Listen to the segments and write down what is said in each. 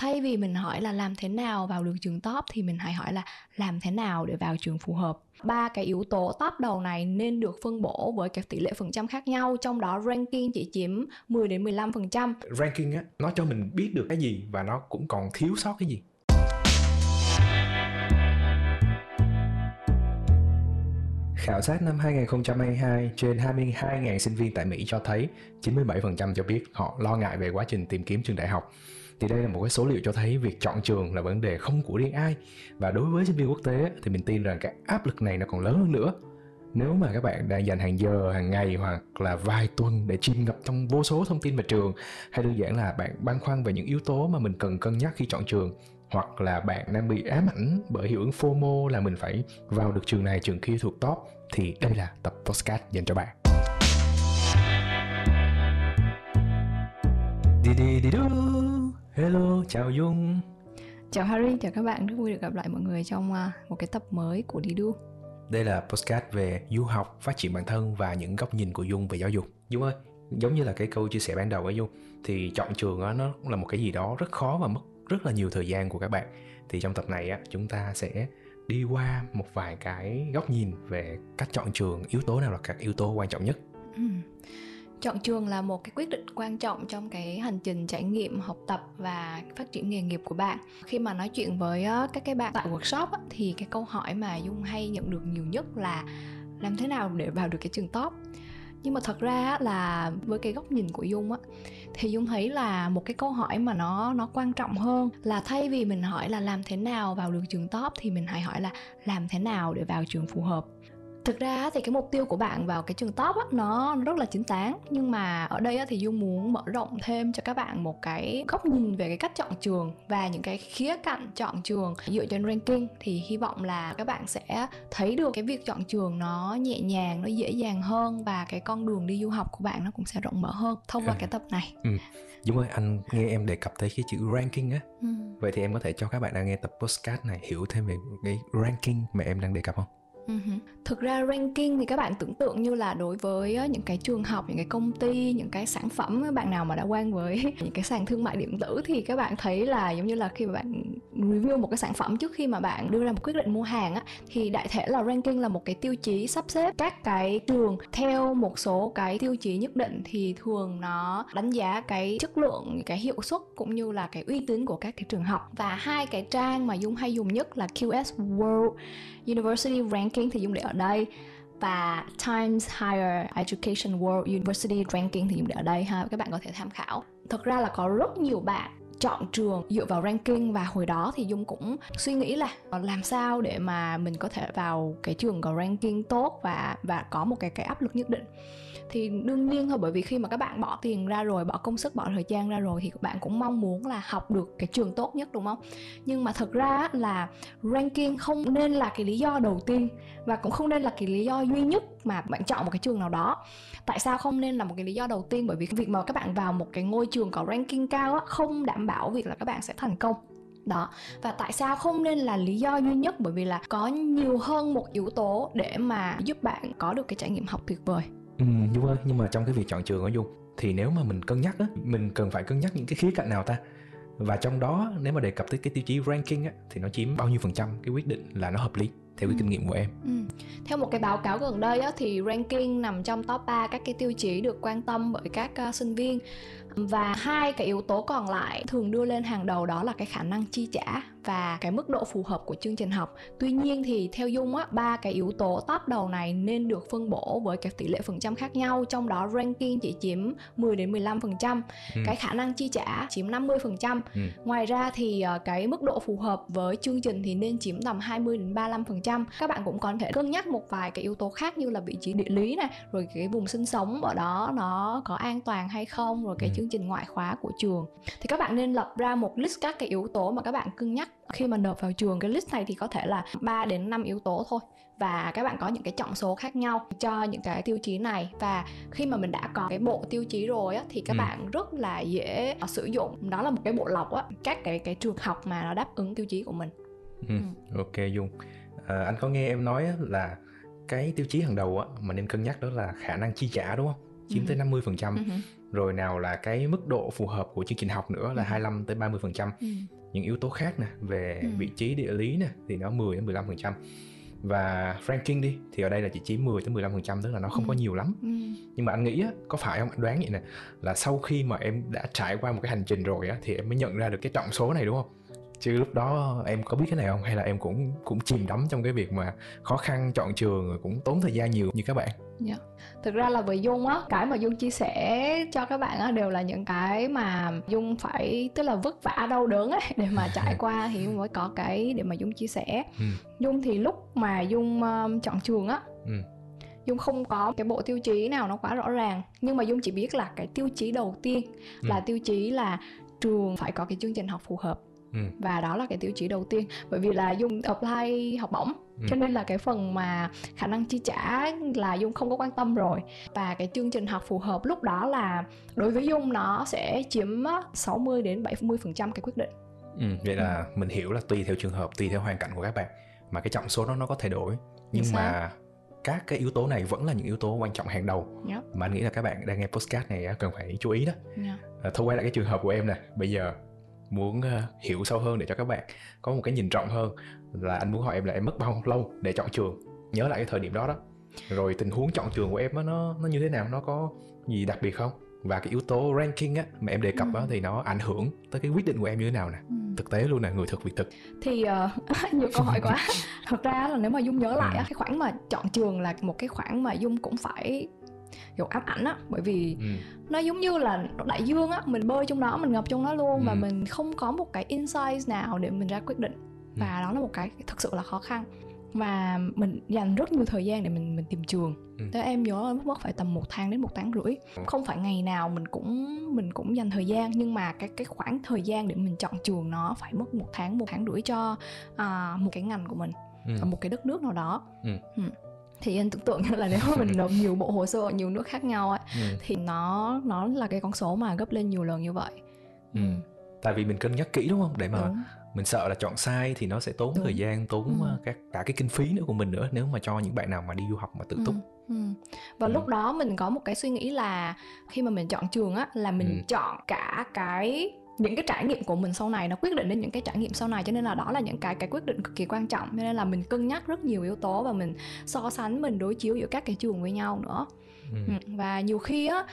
thay vì mình hỏi là làm thế nào vào được trường top thì mình hãy hỏi là làm thế nào để vào trường phù hợp. Ba cái yếu tố top đầu này nên được phân bổ với các tỷ lệ phần trăm khác nhau, trong đó ranking chỉ chiếm 10 đến 15 phần trăm. Ranking á, nó cho mình biết được cái gì và nó cũng còn thiếu sót cái gì. Khảo sát năm 2022 trên 22.000 sinh viên tại Mỹ cho thấy 97% cho biết họ lo ngại về quá trình tìm kiếm trường đại học. Thì đây là một cái số liệu cho thấy việc chọn trường là vấn đề không của riêng ai. Và đối với sinh viên quốc tế thì mình tin rằng cái áp lực này nó còn lớn hơn nữa. Nếu mà các bạn đang dành hàng giờ, hàng ngày hoặc là vài tuần để chìm ngập trong vô số thông tin về trường hay đơn giản là bạn băn khoăn về những yếu tố mà mình cần cân nhắc khi chọn trường hoặc là bạn đang bị ám ảnh bởi hiệu ứng FOMO là mình phải vào được trường này trường kia thuộc top thì đây là tập postcard dành cho bạn. Đi đi đi đu. Hello, chào Dung. Chào Harry, chào các bạn, rất vui được gặp lại mọi người trong à, một cái tập mới của Đi Đu. Đây là postcard về du học, phát triển bản thân và những góc nhìn của Dung về giáo dục. Dung ơi, giống như là cái câu chia sẻ ban đầu ấy Dung, thì chọn trường đó, nó là một cái gì đó rất khó và mất rất là nhiều thời gian của các bạn thì trong tập này á chúng ta sẽ đi qua một vài cái góc nhìn về cách chọn trường yếu tố nào là các yếu tố quan trọng nhất ừ chọn trường là một cái quyết định quan trọng trong cái hành trình trải nghiệm học tập và phát triển nghề nghiệp của bạn. Khi mà nói chuyện với các cái bạn tại workshop thì cái câu hỏi mà dung hay nhận được nhiều nhất là làm thế nào để vào được cái trường top? Nhưng mà thật ra là với cái góc nhìn của dung á, thì dung thấy là một cái câu hỏi mà nó nó quan trọng hơn là thay vì mình hỏi là làm thế nào vào được trường top? thì mình hãy hỏi là làm thế nào để vào trường phù hợp? Thực ra thì cái mục tiêu của bạn vào cái trường top á, nó rất là chính tán nhưng mà ở đây á, thì dung muốn mở rộng thêm cho các bạn một cái góc nhìn về cái cách chọn trường và những cái khía cạnh chọn trường dựa trên ranking thì hy vọng là các bạn sẽ thấy được cái việc chọn trường nó nhẹ nhàng nó dễ dàng hơn và cái con đường đi du học của bạn nó cũng sẽ rộng mở hơn thông qua ừ. cái tập này ừ. Dung ơi, anh nghe em đề cập tới cái chữ ranking á. Ừ. Vậy thì em có thể cho các bạn đang nghe tập podcast này hiểu thêm về cái ranking mà em đang đề cập không? Uh-huh. Thực ra ranking thì các bạn tưởng tượng như là đối với ờ, những cái trường học, những cái công ty, những cái sản phẩm các bạn nào mà đã quen với những cái sàn thương mại điện tử thì các bạn thấy là giống như là khi mà bạn review một cái sản phẩm trước khi mà bạn đưa ra một quyết định mua hàng á thì đại thể là ranking là một cái tiêu chí sắp xếp các cái trường theo một số cái tiêu chí nhất định thì thường nó đánh giá cái chất lượng, cái hiệu suất cũng như là cái uy tín của các cái trường học và hai cái trang mà Dung hay dùng nhất là QS World University Ranking thì dùng để ở đây. Và Times Higher Education World University Ranking thì dùng để ở đây ha, các bạn có thể tham khảo. Thật ra là có rất nhiều bạn chọn trường dựa vào ranking và hồi đó thì dung cũng suy nghĩ là ờ, làm sao để mà mình có thể vào cái trường có ranking tốt và và có một cái cái áp lực nhất định thì đương nhiên thôi bởi vì khi mà các bạn bỏ tiền ra rồi bỏ công sức bỏ thời gian ra rồi thì các bạn cũng mong muốn là học được cái trường tốt nhất đúng không? Nhưng mà thực ra là ranking không nên là cái lý do đầu tiên và cũng không nên là cái lý do duy nhất mà bạn chọn một cái trường nào đó. Tại sao không nên là một cái lý do đầu tiên? Bởi vì việc mà các bạn vào một cái ngôi trường có ranking cao á, không đảm bảo việc là các bạn sẽ thành công. Đó. Và tại sao không nên là lý do duy nhất? Bởi vì là có nhiều hơn một yếu tố để mà giúp bạn có được cái trải nghiệm học tuyệt vời. Ừ, Dung ơi, nhưng mà trong cái việc chọn trường ở Dung thì nếu mà mình cân nhắc á, mình cần phải cân nhắc những cái khía cạnh nào ta? Và trong đó nếu mà đề cập tới cái tiêu chí ranking á thì nó chiếm bao nhiêu phần trăm cái quyết định là nó hợp lý theo cái ừ. kinh nghiệm của em. Ừ. Theo một cái báo cáo gần đây á, thì ranking nằm trong top 3 các cái tiêu chí được quan tâm bởi các uh, sinh viên và hai cái yếu tố còn lại thường đưa lên hàng đầu đó là cái khả năng chi trả và cái mức độ phù hợp của chương trình học tuy nhiên thì theo dung á ba cái yếu tố top đầu này nên được phân bổ với các tỷ lệ phần trăm khác nhau trong đó ranking chỉ chiếm 10 đến 15 phần trăm ừ. cái khả năng chi trả chiếm 50 phần trăm ừ. ngoài ra thì ờ, cái mức độ phù hợp với chương trình thì nên chiếm tầm 20 đến 35 phần trăm các bạn cũng có thể cân nhắc một vài cái yếu tố khác như là vị trí địa lý này rồi cái vùng sinh sống ở đó nó có an toàn hay không rồi cái ừ. chương trình ngoại khóa của trường thì các bạn nên lập ra một list các cái yếu tố mà các bạn cân nhắc khi mà nộp vào trường cái list này thì có thể là 3 đến 5 yếu tố thôi và các bạn có những cái trọng số khác nhau cho những cái tiêu chí này và khi mà mình đã có cái bộ tiêu chí rồi á thì các ừ. bạn rất là dễ sử dụng đó là một cái bộ lọc á các cái cái trường học mà nó đáp ứng tiêu chí của mình ừ. Ừ. ok dung à, anh có nghe em nói là cái tiêu chí hàng đầu á mà nên cân nhắc đó là khả năng chi trả đúng không chiếm ừ. tới 50% phần trăm ừ. rồi nào là cái mức độ phù hợp của chương trình học nữa là Ừ. 25 tới 30 phần trăm. Những yếu tố khác nè về Ừ. vị trí địa lý nè thì nó 10 đến 15 phần trăm và ranking đi thì ở đây là chỉ chiếm 10 tới 15 phần trăm tức là nó không Ừ. có nhiều lắm Ừ. nhưng mà anh nghĩ á, có phải không anh đoán vậy nè là sau khi mà em đã trải qua một cái hành trình rồi á thì em mới nhận ra được cái trọng số này đúng không chứ lúc đó em có biết cái này không hay là em cũng cũng chìm đắm trong cái việc mà khó khăn chọn trường rồi cũng tốn thời gian nhiều như các bạn Dạ. Thực ra là với Dung á, cái mà Dung chia sẻ cho các bạn á đều là những cái mà Dung phải tức là vất vả đau đớn ấy để mà trải qua thì Dung mới có cái để mà Dung chia sẻ. Ừ. Dung thì lúc mà Dung um, chọn trường á, Ừ. Dung không có cái bộ tiêu chí nào nó quá rõ ràng, nhưng mà Dung chỉ biết là cái tiêu chí đầu tiên Ừ. là tiêu chí là trường phải có cái chương trình học phù hợp Ừ. và đó là cái tiêu chí đầu tiên bởi vì là dung apply học bổng Ừ. cho nên là cái phần mà khả năng chi trả là dung không có quan tâm rồi và cái chương trình học phù hợp lúc đó là đối với dung nó sẽ chiếm á, 60 đến 70 phần trăm cái quyết định Ừ, vậy là mình hiểu là tùy theo trường hợp, tùy theo hoàn cảnh của các bạn mà cái trọng số đó nó có thay đổi. Nhưng Chính mà các cái yếu tố này vẫn là những yếu tố quan trọng hàng đầu Yep. mà anh nghĩ là các bạn đang nghe podcast này cần phải chú ý đó. yeah. À, thôi quay lại cái trường hợp của em nè, bây giờ muốn ờ, hiểu sâu hơn để cho các bạn có một cái nhìn rộng hơn là anh muốn hỏi em là em mất bao lâu để chọn trường, nhớ lại cái thời điểm đó đó. Rồi tình huống chọn trường của em á, nó nó như thế nào, nó có gì đặc biệt không? Và cái yếu tố ranking á mà em đề cập á Ừ. thì nó ảnh hưởng tới cái quyết định của em như thế nào nè? Ừ. Thực tế luôn nè, người thực việc thực. thì ờ, nhiều câu hỏi quá thật ra là nếu mà dung nhớ lại Ừ. á, cái khoảng mà chọn trường là một cái khoảng mà dung cũng phải kiểu ám ảnh á bởi vì Ừ. nó giống như là đại dương á mình bơi trong đó mình ngập trong đó luôn mà Ừ. mình không có một cái insight nào để mình ra quyết định Ừ. và đó là một cái thực sự là khó khăn và mình dành rất nhiều thời gian để mình mình tìm trường Ừ. Thế em nhớ mất phải tầm một tháng đến một tháng rưỡi không phải ngày nào mình cũng mình cũng dành thời gian nhưng mà cái cái khoảng thời gian để mình chọn trường nó phải mất một tháng một tháng rưỡi cho à, một cái ngành của mình Ừ. ở một cái đất nước nào đó Ừ. thì anh tưởng tượng là nếu mà mình nộp nhiều bộ hồ sơ ở nhiều nước khác nhau ấy Ừ. thì nó nó là cái con số mà gấp lên nhiều lần như vậy Ừ. Tại vì mình cân nhắc kỹ đúng không? Để mà đúng mình sợ là chọn sai thì nó sẽ tốn Đúng. thời gian, tốn Ừ. ờ, các cả cái kinh phí nữa của mình nữa nếu mà cho những bạn nào mà đi du học mà tự túc. Ừ, ừ. và Ừ. lúc đó mình có một cái suy nghĩ là khi mà mình chọn trường á là mình Ừ. chọn cả cái những cái trải nghiệm của mình sau này nó quyết định đến những cái trải nghiệm sau này cho nên là đó là những cái cái quyết định cực kỳ quan trọng cho nên là mình cân nhắc rất nhiều yếu tố và mình so sánh mình đối chiếu giữa các cái trường với nhau nữa Ừ. Ừ, và nhiều khi á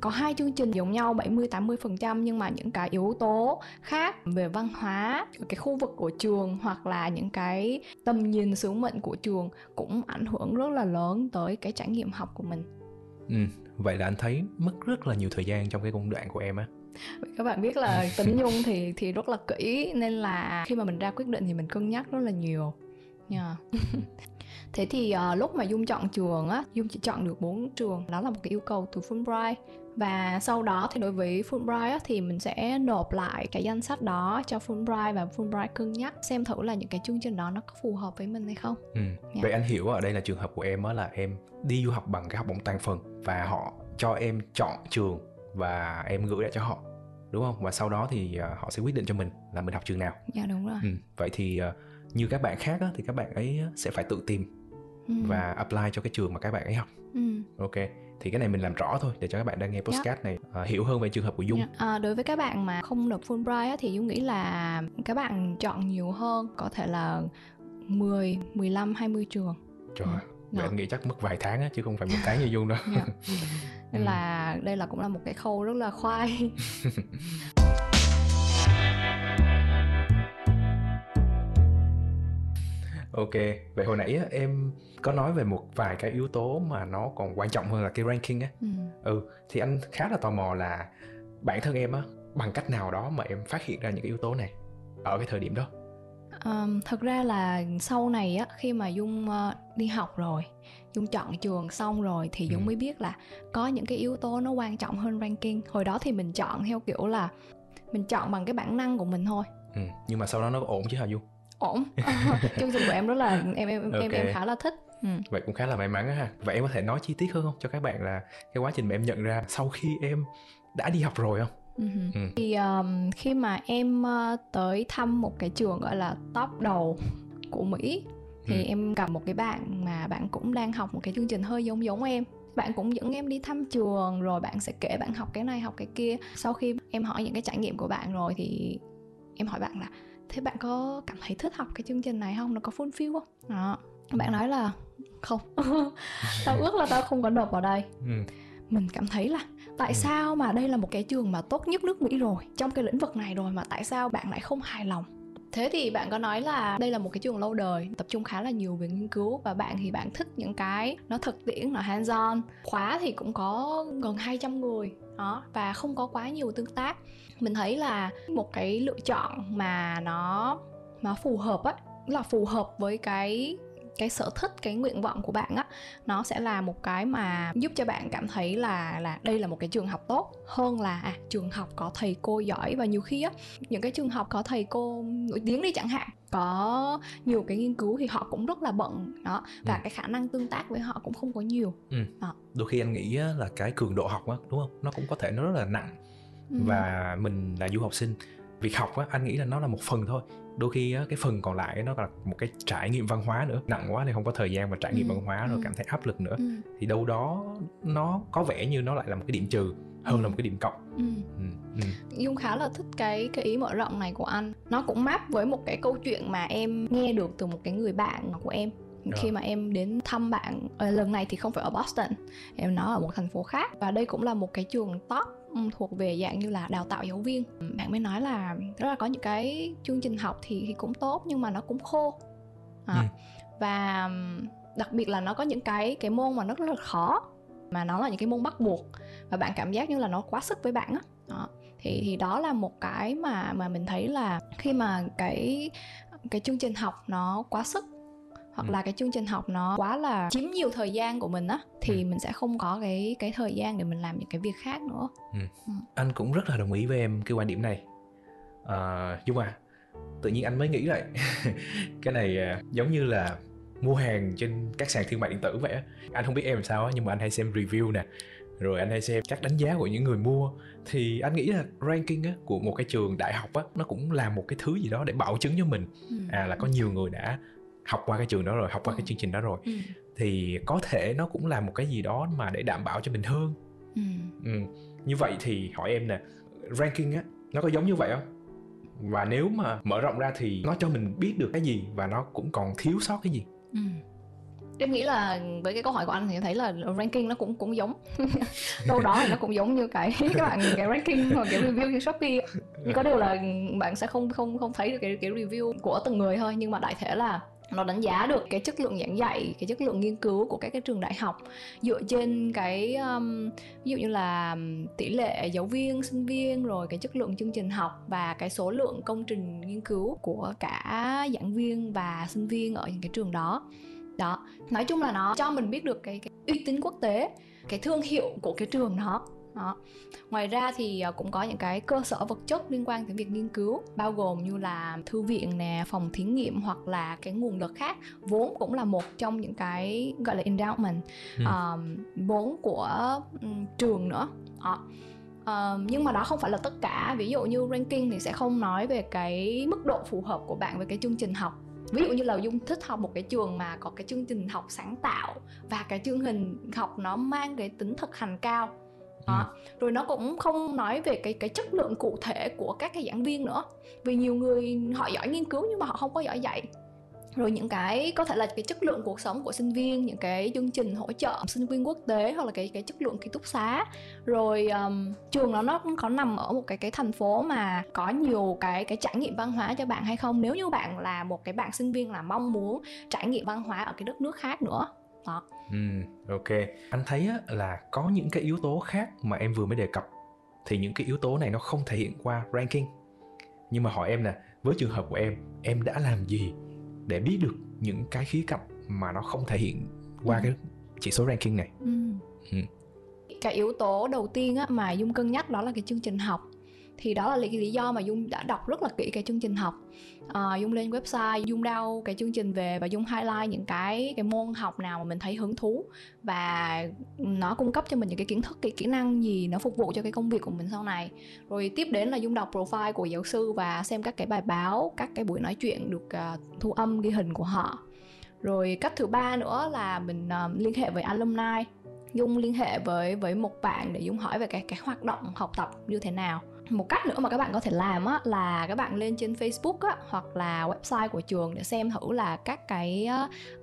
có hai chương trình giống nhau 70 80% nhưng mà những cái yếu tố khác về văn hóa, cái khu vực của trường hoặc là những cái tầm nhìn sứ mệnh của trường cũng ảnh hưởng rất là lớn tới cái trải nghiệm học của mình. Ừ. Vậy là anh thấy mất rất là nhiều thời gian trong cái công đoạn của em á. Vậy các bạn biết là tính nhung thì thì rất là kỹ nên là khi mà mình ra quyết định thì mình cân nhắc rất là nhiều. Yeah. Thế thì uh, lúc mà Dung chọn trường á, Dung chỉ chọn được 4 trường, đó là một cái yêu cầu từ Fulbright. Và sau đó thì đối với Fulbright á, thì mình sẽ nộp lại cái danh sách đó cho Fulbright và Fulbright cân nhắc xem thử là những cái chương trình đó nó có phù hợp với mình hay không. Ừ. Vậy anh hiểu ở đây là trường hợp của em á là em đi du học bằng cái học bổng toàn phần và họ cho em chọn trường và em gửi lại cho họ đúng không? Và sau đó thì ờ, họ sẽ quyết định cho mình là mình học trường nào. Dạ đúng rồi. Ừ. Vậy thì ờ, như các bạn khác á, thì các bạn ấy sẽ phải tự tìm Ừ. và apply cho cái trường mà các bạn ấy học. Ừ. Ok, thì cái này mình làm rõ thôi để cho các bạn đang nghe podcast này ờ, hiểu hơn về trường hợp của Dung. Dạ. À, đối với các bạn mà không nộp Fulbright á, thì Dung nghĩ là các bạn chọn nhiều hơn có thể là 10, 15, 20 trường Trời, Ừ. vậy Dạ. anh nghĩ chắc mất vài tháng á, chứ không phải một tháng như Dung đâu. Dạ. nên Ừ. là đây là cũng là một cái khâu rất là khoai Ok, vậy hồi nãy á, em có nói về một vài cái yếu tố mà nó còn quan trọng hơn là cái ranking á. ừ. Ừ, thì anh khá là tò mò là bản thân em á, bằng cách nào đó mà em phát hiện ra những cái yếu tố này ở cái thời điểm đó. Um, thật ra là sau này á khi mà dung ờ, đi học rồi dung chọn trường xong rồi thì dung Ừ. mới biết là có những cái yếu tố nó quan trọng hơn ranking hồi đó thì mình chọn theo kiểu là mình chọn bằng cái bản năng của mình thôi Ừ, nhưng mà sau đó nó ổn chứ hả Dung? ổn chương trình của em rất là em em em em Ok. khá là thích ừ. Vậy cũng khá là may mắn á ha. Vậy em có thể nói chi tiết hơn không cho các bạn là cái quá trình mà em nhận ra sau khi em đã đi học rồi không? Ừ. Ừ. Thì um, khi mà em uh, tới thăm một cái trường gọi là top đầu của Mỹ thì Ừ. em gặp một cái bạn mà bạn cũng đang học một cái chương trình hơi giống giống em bạn cũng dẫn em đi thăm trường rồi bạn sẽ kể bạn học cái này học cái kia sau khi em hỏi những cái trải nghiệm của bạn rồi thì em hỏi bạn là thế bạn có cảm thấy thích học cái chương trình này không nó có fulfill không đó bạn nói là không tao ước là tao không có nộp vào đây ừ. mình cảm thấy là tại ừ. sao mà đây là một cái trường mà tốt nhất nước mỹ rồi trong cái lĩnh vực này rồi mà tại sao bạn lại không hài lòng? Thế thì bạn có nói là đây là một cái trường lâu đời tập trung khá là nhiều về nghiên cứu và bạn thì bạn thích những cái nó thực tiễn nó hands on. Khóa thì cũng có gần 200 người đó và không có quá nhiều tương tác. Mình thấy là một cái lựa chọn mà nó nó phù hợp á là phù hợp với cái cái sở thích cái nguyện vọng của bạn á nó sẽ là một cái mà giúp cho bạn cảm thấy là là đây là một cái trường học tốt hơn là à trường học có thầy cô giỏi và nhiều khi á những cái trường học có thầy cô nổi tiếng đi chẳng hạn có nhiều cái nghiên cứu thì họ cũng rất là bận đó và ừ. cái khả năng tương tác với họ cũng không có nhiều ừ. đó. đôi khi anh nghĩ là cái cường độ học á đúng không nó cũng có thể nó rất là nặng ừ. và mình là du học sinh việc học á anh nghĩ là nó là một phần thôi đôi khi á, cái phần còn lại nó là một cái trải nghiệm văn hóa nữa nặng quá thì không có thời gian mà trải nghiệm ừ. văn hóa rồi ừ. cảm thấy áp lực nữa ừ. thì đâu đó nó có vẻ như nó lại là một cái điểm trừ hơn ừ. là một cái điểm cộng ừ. Ừ. Ừ. dung khá là thích cái cái ý mở rộng này của anh nó cũng map với một cái câu chuyện mà em nghe được từ một cái người bạn của em khi mà em đến thăm bạn ờ, lần này thì không phải ở Boston em nói ở một thành phố khác và đây cũng là một cái trường top thuộc về dạng như là đào tạo giáo viên bạn mới nói là rất là có những cái chương trình học thì, thì cũng tốt nhưng mà nó cũng khô à, ừ. và đặc biệt là nó có những cái cái môn mà nó rất là khó mà nó là những cái môn bắt buộc và bạn cảm giác như là nó quá sức với bạn á đó. thì thì đó là một cái mà mà mình thấy là khi mà cái cái chương trình học nó quá sức hoặc ừ. là cái chương trình học nó quá là chiếm nhiều thời gian của mình á thì ừ. mình sẽ không có cái cái thời gian để mình làm những cái việc khác nữa ừ. Ừ. anh cũng rất là đồng ý với em cái quan điểm này à, dung à tự nhiên anh mới nghĩ lại cái này à, giống như là mua hàng trên các sàn thương mại điện tử vậy á anh không biết em làm sao á nhưng mà anh hay xem review nè rồi anh hay xem các đánh giá của những người mua thì anh nghĩ là ranking á, của một cái trường đại học á nó cũng là một cái thứ gì đó để bảo chứng cho mình ừ. à là có nhiều người đã học qua cái trường đó rồi học qua ừ. cái chương trình đó rồi ừ. thì có thể nó cũng là một cái gì đó mà để đảm bảo cho mình hơn ừ. Ừ. như vậy thì hỏi em nè ranking á nó có giống như vậy không và nếu mà mở rộng ra thì nó cho mình biết được cái gì và nó cũng còn thiếu sót cái gì ừ. em nghĩ là với cái câu hỏi của anh thì em thấy là ranking nó cũng cũng giống đâu đó thì nó cũng giống như cái các bạn cái ranking hoặc cái review trên shopee nhưng có điều là bạn sẽ không không không thấy được cái cái review của từng người thôi nhưng mà đại thể là nó đánh giá được cái chất lượng giảng dạy cái chất lượng nghiên cứu của các cái trường đại học. Dựa trên cái um, ví dụ như là um, tỷ lệ giáo viên sinh viên rồi cái chất lượng chương trình học và cái số lượng công trình nghiên cứu của cả giảng viên và sinh viên ở những cái trường đó. Đó nói chung là nó cho mình biết được cái, cái uy tín quốc tế cái thương hiệu của cái trường đó đó. Ngoài ra thì ờ, cũng có những cái cơ sở vật chất liên quan tới việc nghiên cứu bao gồm như là thư viện nè, phòng thí nghiệm hoặc là cái nguồn lực khác vốn cũng là một trong những cái gọi là endowment ừ. um, vốn của um, trường nữa đó. Uh, nhưng mà đó không phải là tất cả ví dụ như ranking thì sẽ không nói về cái mức độ phù hợp của bạn với cái chương trình học ví dụ như là dung thích học một cái trường mà có cái chương trình học sáng tạo và cái chương trình học nó mang cái tính thực hành cao đó. Ừ. rồi nó cũng không nói về cái cái chất lượng cụ thể của các cái giảng viên nữa. Vì nhiều người họ giỏi nghiên cứu nhưng mà họ không có giỏi dạy. Rồi những cái có thể là cái chất lượng cuộc sống của sinh viên những cái chương trình hỗ trợ sinh viên quốc tế hoặc là cái cái chất lượng ký túc xá. Rồi um, trường nó nó cũng có nằm ở một cái cái thành phố mà có nhiều cái cái trải nghiệm văn hóa cho bạn hay không. Nếu như bạn là một cái bạn sinh viên là mong muốn trải nghiệm văn hóa ở cái đất nước khác nữa đó ừ ok anh thấy á, là có những cái yếu tố khác mà em vừa mới đề cập thì những cái yếu tố này nó không thể hiện qua ranking nhưng mà hỏi em nè với trường hợp của em em đã làm gì để biết được những cái khía cạnh mà nó không thể hiện qua ừ. cái chỉ số ranking này ừ. Ừ. cái yếu tố đầu tiên á, mà dung cân nhắc đó là cái chương trình học thì đó là lý, lý do mà dung đã đọc rất là kỹ cái chương trình học. À, dung lên website dung đau cái chương trình về và dung highlight những cái cái môn học nào mà mình thấy hứng thú và nó cung cấp cho mình những cái kiến thức cái kỹ năng gì nó phục vụ cho cái công việc của mình sau này. Rồi tiếp đến là dung đọc profile của giáo sư và xem các cái bài báo các cái buổi nói chuyện được uh, thu âm ghi hình của họ. Rồi cách thứ ba nữa là mình uh, liên hệ với alumni. Dung liên hệ với với một bạn để dung hỏi về cái cái hoạt động học tập như thế nào một cách nữa mà các bạn có thể làm á, là các bạn lên trên Facebook á, hoặc là website của trường để xem thử là các cái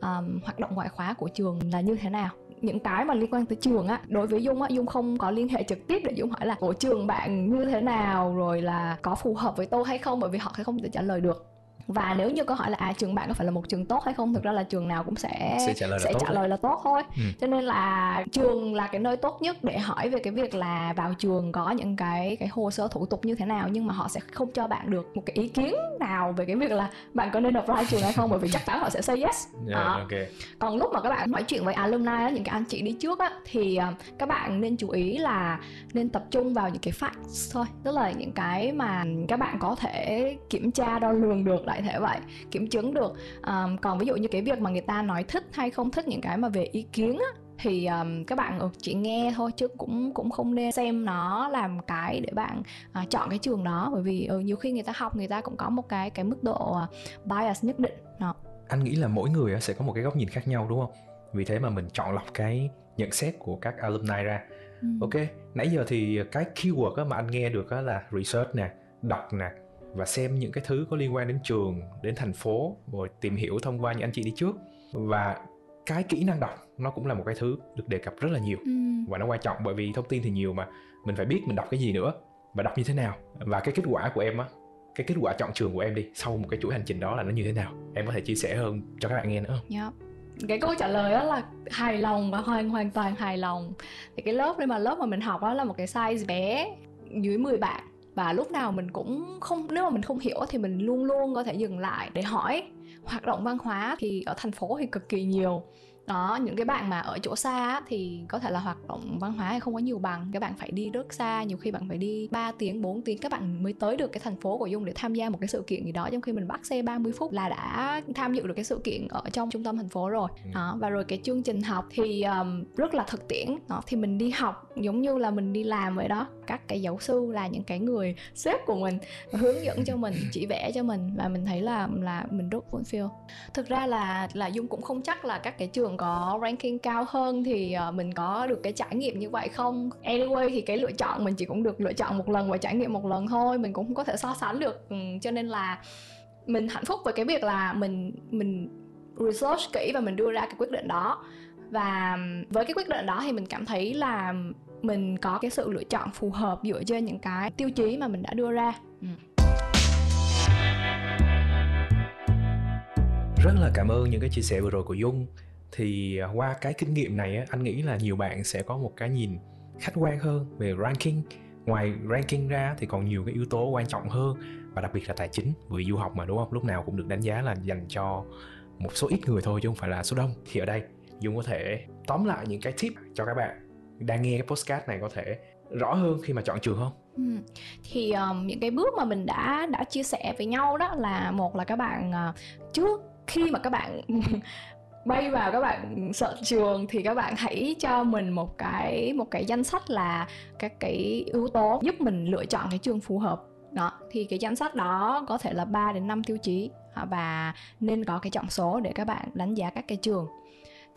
um, hoạt động ngoại khóa của trường là như thế nào. Những cái mà liên quan tới trường á đối với dung á dung không có liên hệ trực tiếp để dung hỏi là của trường bạn như thế nào? Rồi là có phù hợp với tôi hay không? Bởi vì họ sẽ không thể trả lời được và nếu như câu hỏi là à trường bạn có phải là một trường tốt hay không thực ra là trường nào cũng sẽ sẽ trả lời là, sẽ tốt, trả lời là tốt thôi. Ừ. cho nên là trường là cái nơi tốt nhất để hỏi về cái việc là vào trường có những cái cái hồ sơ thủ tục như thế nào nhưng mà họ sẽ không cho bạn được một cái ý kiến nào về cái việc là bạn có nên apply trường hay không bởi vì chắc chắn họ sẽ say yes. Yeah, dạ, okay. còn lúc mà các bạn nói chuyện với alumni á, những cái anh chị đi trước á thì uh, các bạn nên chú ý là nên tập trung vào những cái facts thôi. Tức là những cái mà các bạn có thể kiểm tra đo lường được lại thể vậy kiểm chứng được um, còn ví dụ như cái việc mà người ta nói thích hay không thích những cái mà về ý kiến á, thì um, các bạn ừ, chỉ nghe thôi chứ cũng cũng không nên xem nó làm cái để bạn uh, chọn cái trường đó bởi vì uh, nhiều khi người ta học người ta cũng có một cái cái mức độ uh, bias nhất định đó. anh nghĩ là mỗi người sẽ có một cái góc nhìn khác nhau đúng không vì thế mà mình chọn lọc cái nhận xét của các alumni ra ừ. ok nãy giờ thì cái keyword mà anh nghe được là research nè đọc nè và xem những cái thứ có liên quan đến trường đến thành phố rồi tìm hiểu thông qua những anh chị đi trước. Và cái kỹ năng đọc nó cũng là một cái thứ được đề cập rất là nhiều. Ừ. và nó quan trọng bởi vì thông tin thì nhiều mà mình phải biết mình đọc cái gì nữa và đọc như thế nào. Và cái kết quả của em á cái kết quả chọn trường của em đi sau một cái chuỗi hành trình đó là nó như thế nào? Em có thể chia sẻ hơn cho các bạn nghe nữa không? Yep cái câu trả lời đó là hài lòng và hoàn hoàn toàn hài lòng. Thì cái lớp đây mà lớp mà mình học đó là một cái size bé dưới 10 bạn và lúc nào mình cũng không nếu mà mình không hiểu thì mình luôn luôn có thể dừng lại để hỏi. Hoạt động văn hóa thì ở thành phố thì cực kỳ nhiều. Đó những cái bạn mà ở chỗ xa thì có thể là hoạt động văn hóa hay không có nhiều bằng. Các bạn phải đi rất xa nhiều khi bạn phải đi 3 tiếng 4 tiếng. Các bạn mới tới được cái thành phố của Dung để tham gia một cái sự kiện gì đó. Trong khi mình bắt xe 30 phút là đã tham dự được cái sự kiện ở trong trung tâm thành phố rồi. Ừ. đó và rồi cái chương trình học thì um, rất là thực tiễn. Đó thì mình đi học giống như là mình đi làm vậy đó các cái giáo sư là những cái người sếp của mình hướng dẫn cho mình, chỉ vẽ cho mình và mình thấy là là mình rất fulfill thực ra là là dung cũng không chắc là các cái trường có ranking cao hơn thì ờ, mình có được cái trải nghiệm như vậy không. Anyway thì cái lựa chọn mình chỉ cũng được lựa chọn một lần và trải nghiệm một lần thôi, mình cũng không có thể so sánh được ừ, cho nên là mình hạnh phúc với cái việc là mình mình research kỹ và mình đưa ra cái quyết định đó. Và ừ, với cái quyết định đó thì mình cảm thấy là mình có cái sự lựa chọn phù hợp dựa trên những cái tiêu chí mà mình đã đưa ra. Ừ. rất là cảm ơn những cái chia sẻ vừa rồi của dung. Thì à, qua cái kinh nghiệm này anh nghĩ là nhiều bạn sẽ có một cái nhìn khách quan hơn về ranking. Ngoài ranking ra thì còn nhiều cái yếu tố quan trọng hơn và đặc biệt là tài chính. Vì du học mà đúng không? Lúc nào cũng được đánh giá là dành cho một số ít người thôi chứ không phải là số đông. Thì ở đây dung có thể tóm lại những cái tip cho các bạn đang nghe cái postcard này có thể rõ hơn khi mà chọn trường không? Ừ. Thì um, những cái bước mà mình đã đã chia sẻ với nhau đó là một là các bạn uh, trước khi mà các bạn bay vào các bạn sợ trường thì các bạn hãy cho mình một cái một cái danh sách là các cái yếu tố giúp mình lựa chọn cái trường phù hợp đó thì cái danh sách đó có thể là 3 đến 5 tiêu chí ờ, và nên có cái trọng số để các bạn đánh giá các cái trường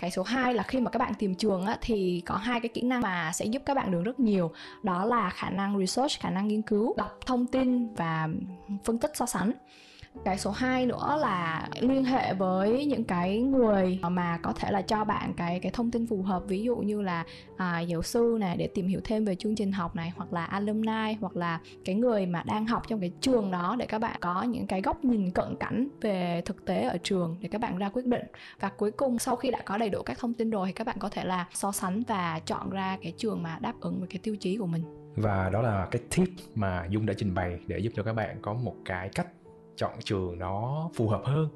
cái số 2 là khi mà các bạn tìm trường á, thì có hai cái kỹ năng mà sẽ giúp các bạn được rất nhiều. Đó là khả năng research khả năng nghiên cứu đọc thông tin và phân tích so sánh cái số 2 nữa là liên hệ với những cái người mà có thể là cho bạn cái cái thông tin phù hợp. Ví dụ như là à, giáo sư này để tìm hiểu thêm về chương trình học này hoặc là alumni hoặc là cái người mà đang học trong cái trường đó để các bạn có những cái góc nhìn cận cảnh về thực tế ở trường để các bạn ra quyết định. Và cuối cùng sau khi đã có đầy đủ các thông tin rồi thì các bạn có thể là so sánh và chọn ra cái trường mà đáp ứng với cái tiêu chí của mình. Và đó là cái tip mà Dung đã trình bày để giúp cho các bạn có một cái cách chọn trường nó phù hợp hơn.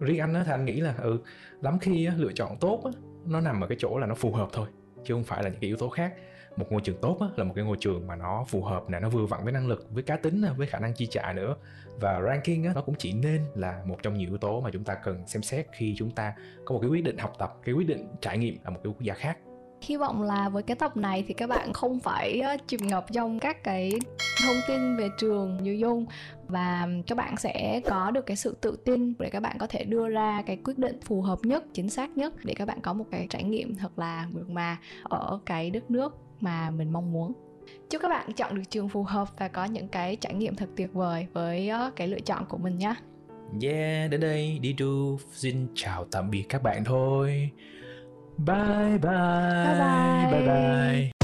Riêng anh á thì anh nghĩ là ừ lắm khi á, lựa chọn tốt á, nó nằm ở cái chỗ là nó phù hợp thôi chứ không phải là những cái yếu tố khác. Một ngôi trường tốt á, là một cái ngôi trường mà nó phù hợp nè nó vừa vặn với năng lực với cá tính với khả năng chi trả nữa. Và ranking á, nó cũng chỉ nên là một trong nhiều yếu tố mà chúng ta cần xem xét khi chúng ta có một cái quyết định học tập cái quyết định trải nghiệm ở một cái quốc gia khác hy vọng là với cái tập này thì các bạn không phải ờ, chìm ngập trong các cái thông tin về trường như dung và các bạn sẽ có được cái sự tự tin để các bạn có thể đưa ra cái quyết định phù hợp nhất chính xác nhất để các bạn có một cái trải nghiệm thật là mượt mà ở cái đất nước mà mình mong muốn. Chúc các bạn chọn được trường phù hợp và có những cái trải nghiệm thật tuyệt vời với ờ, cái lựa chọn của mình nhé Yeah, đến đây đi du xin chào tạm biệt các bạn thôi. 拜拜拜拜。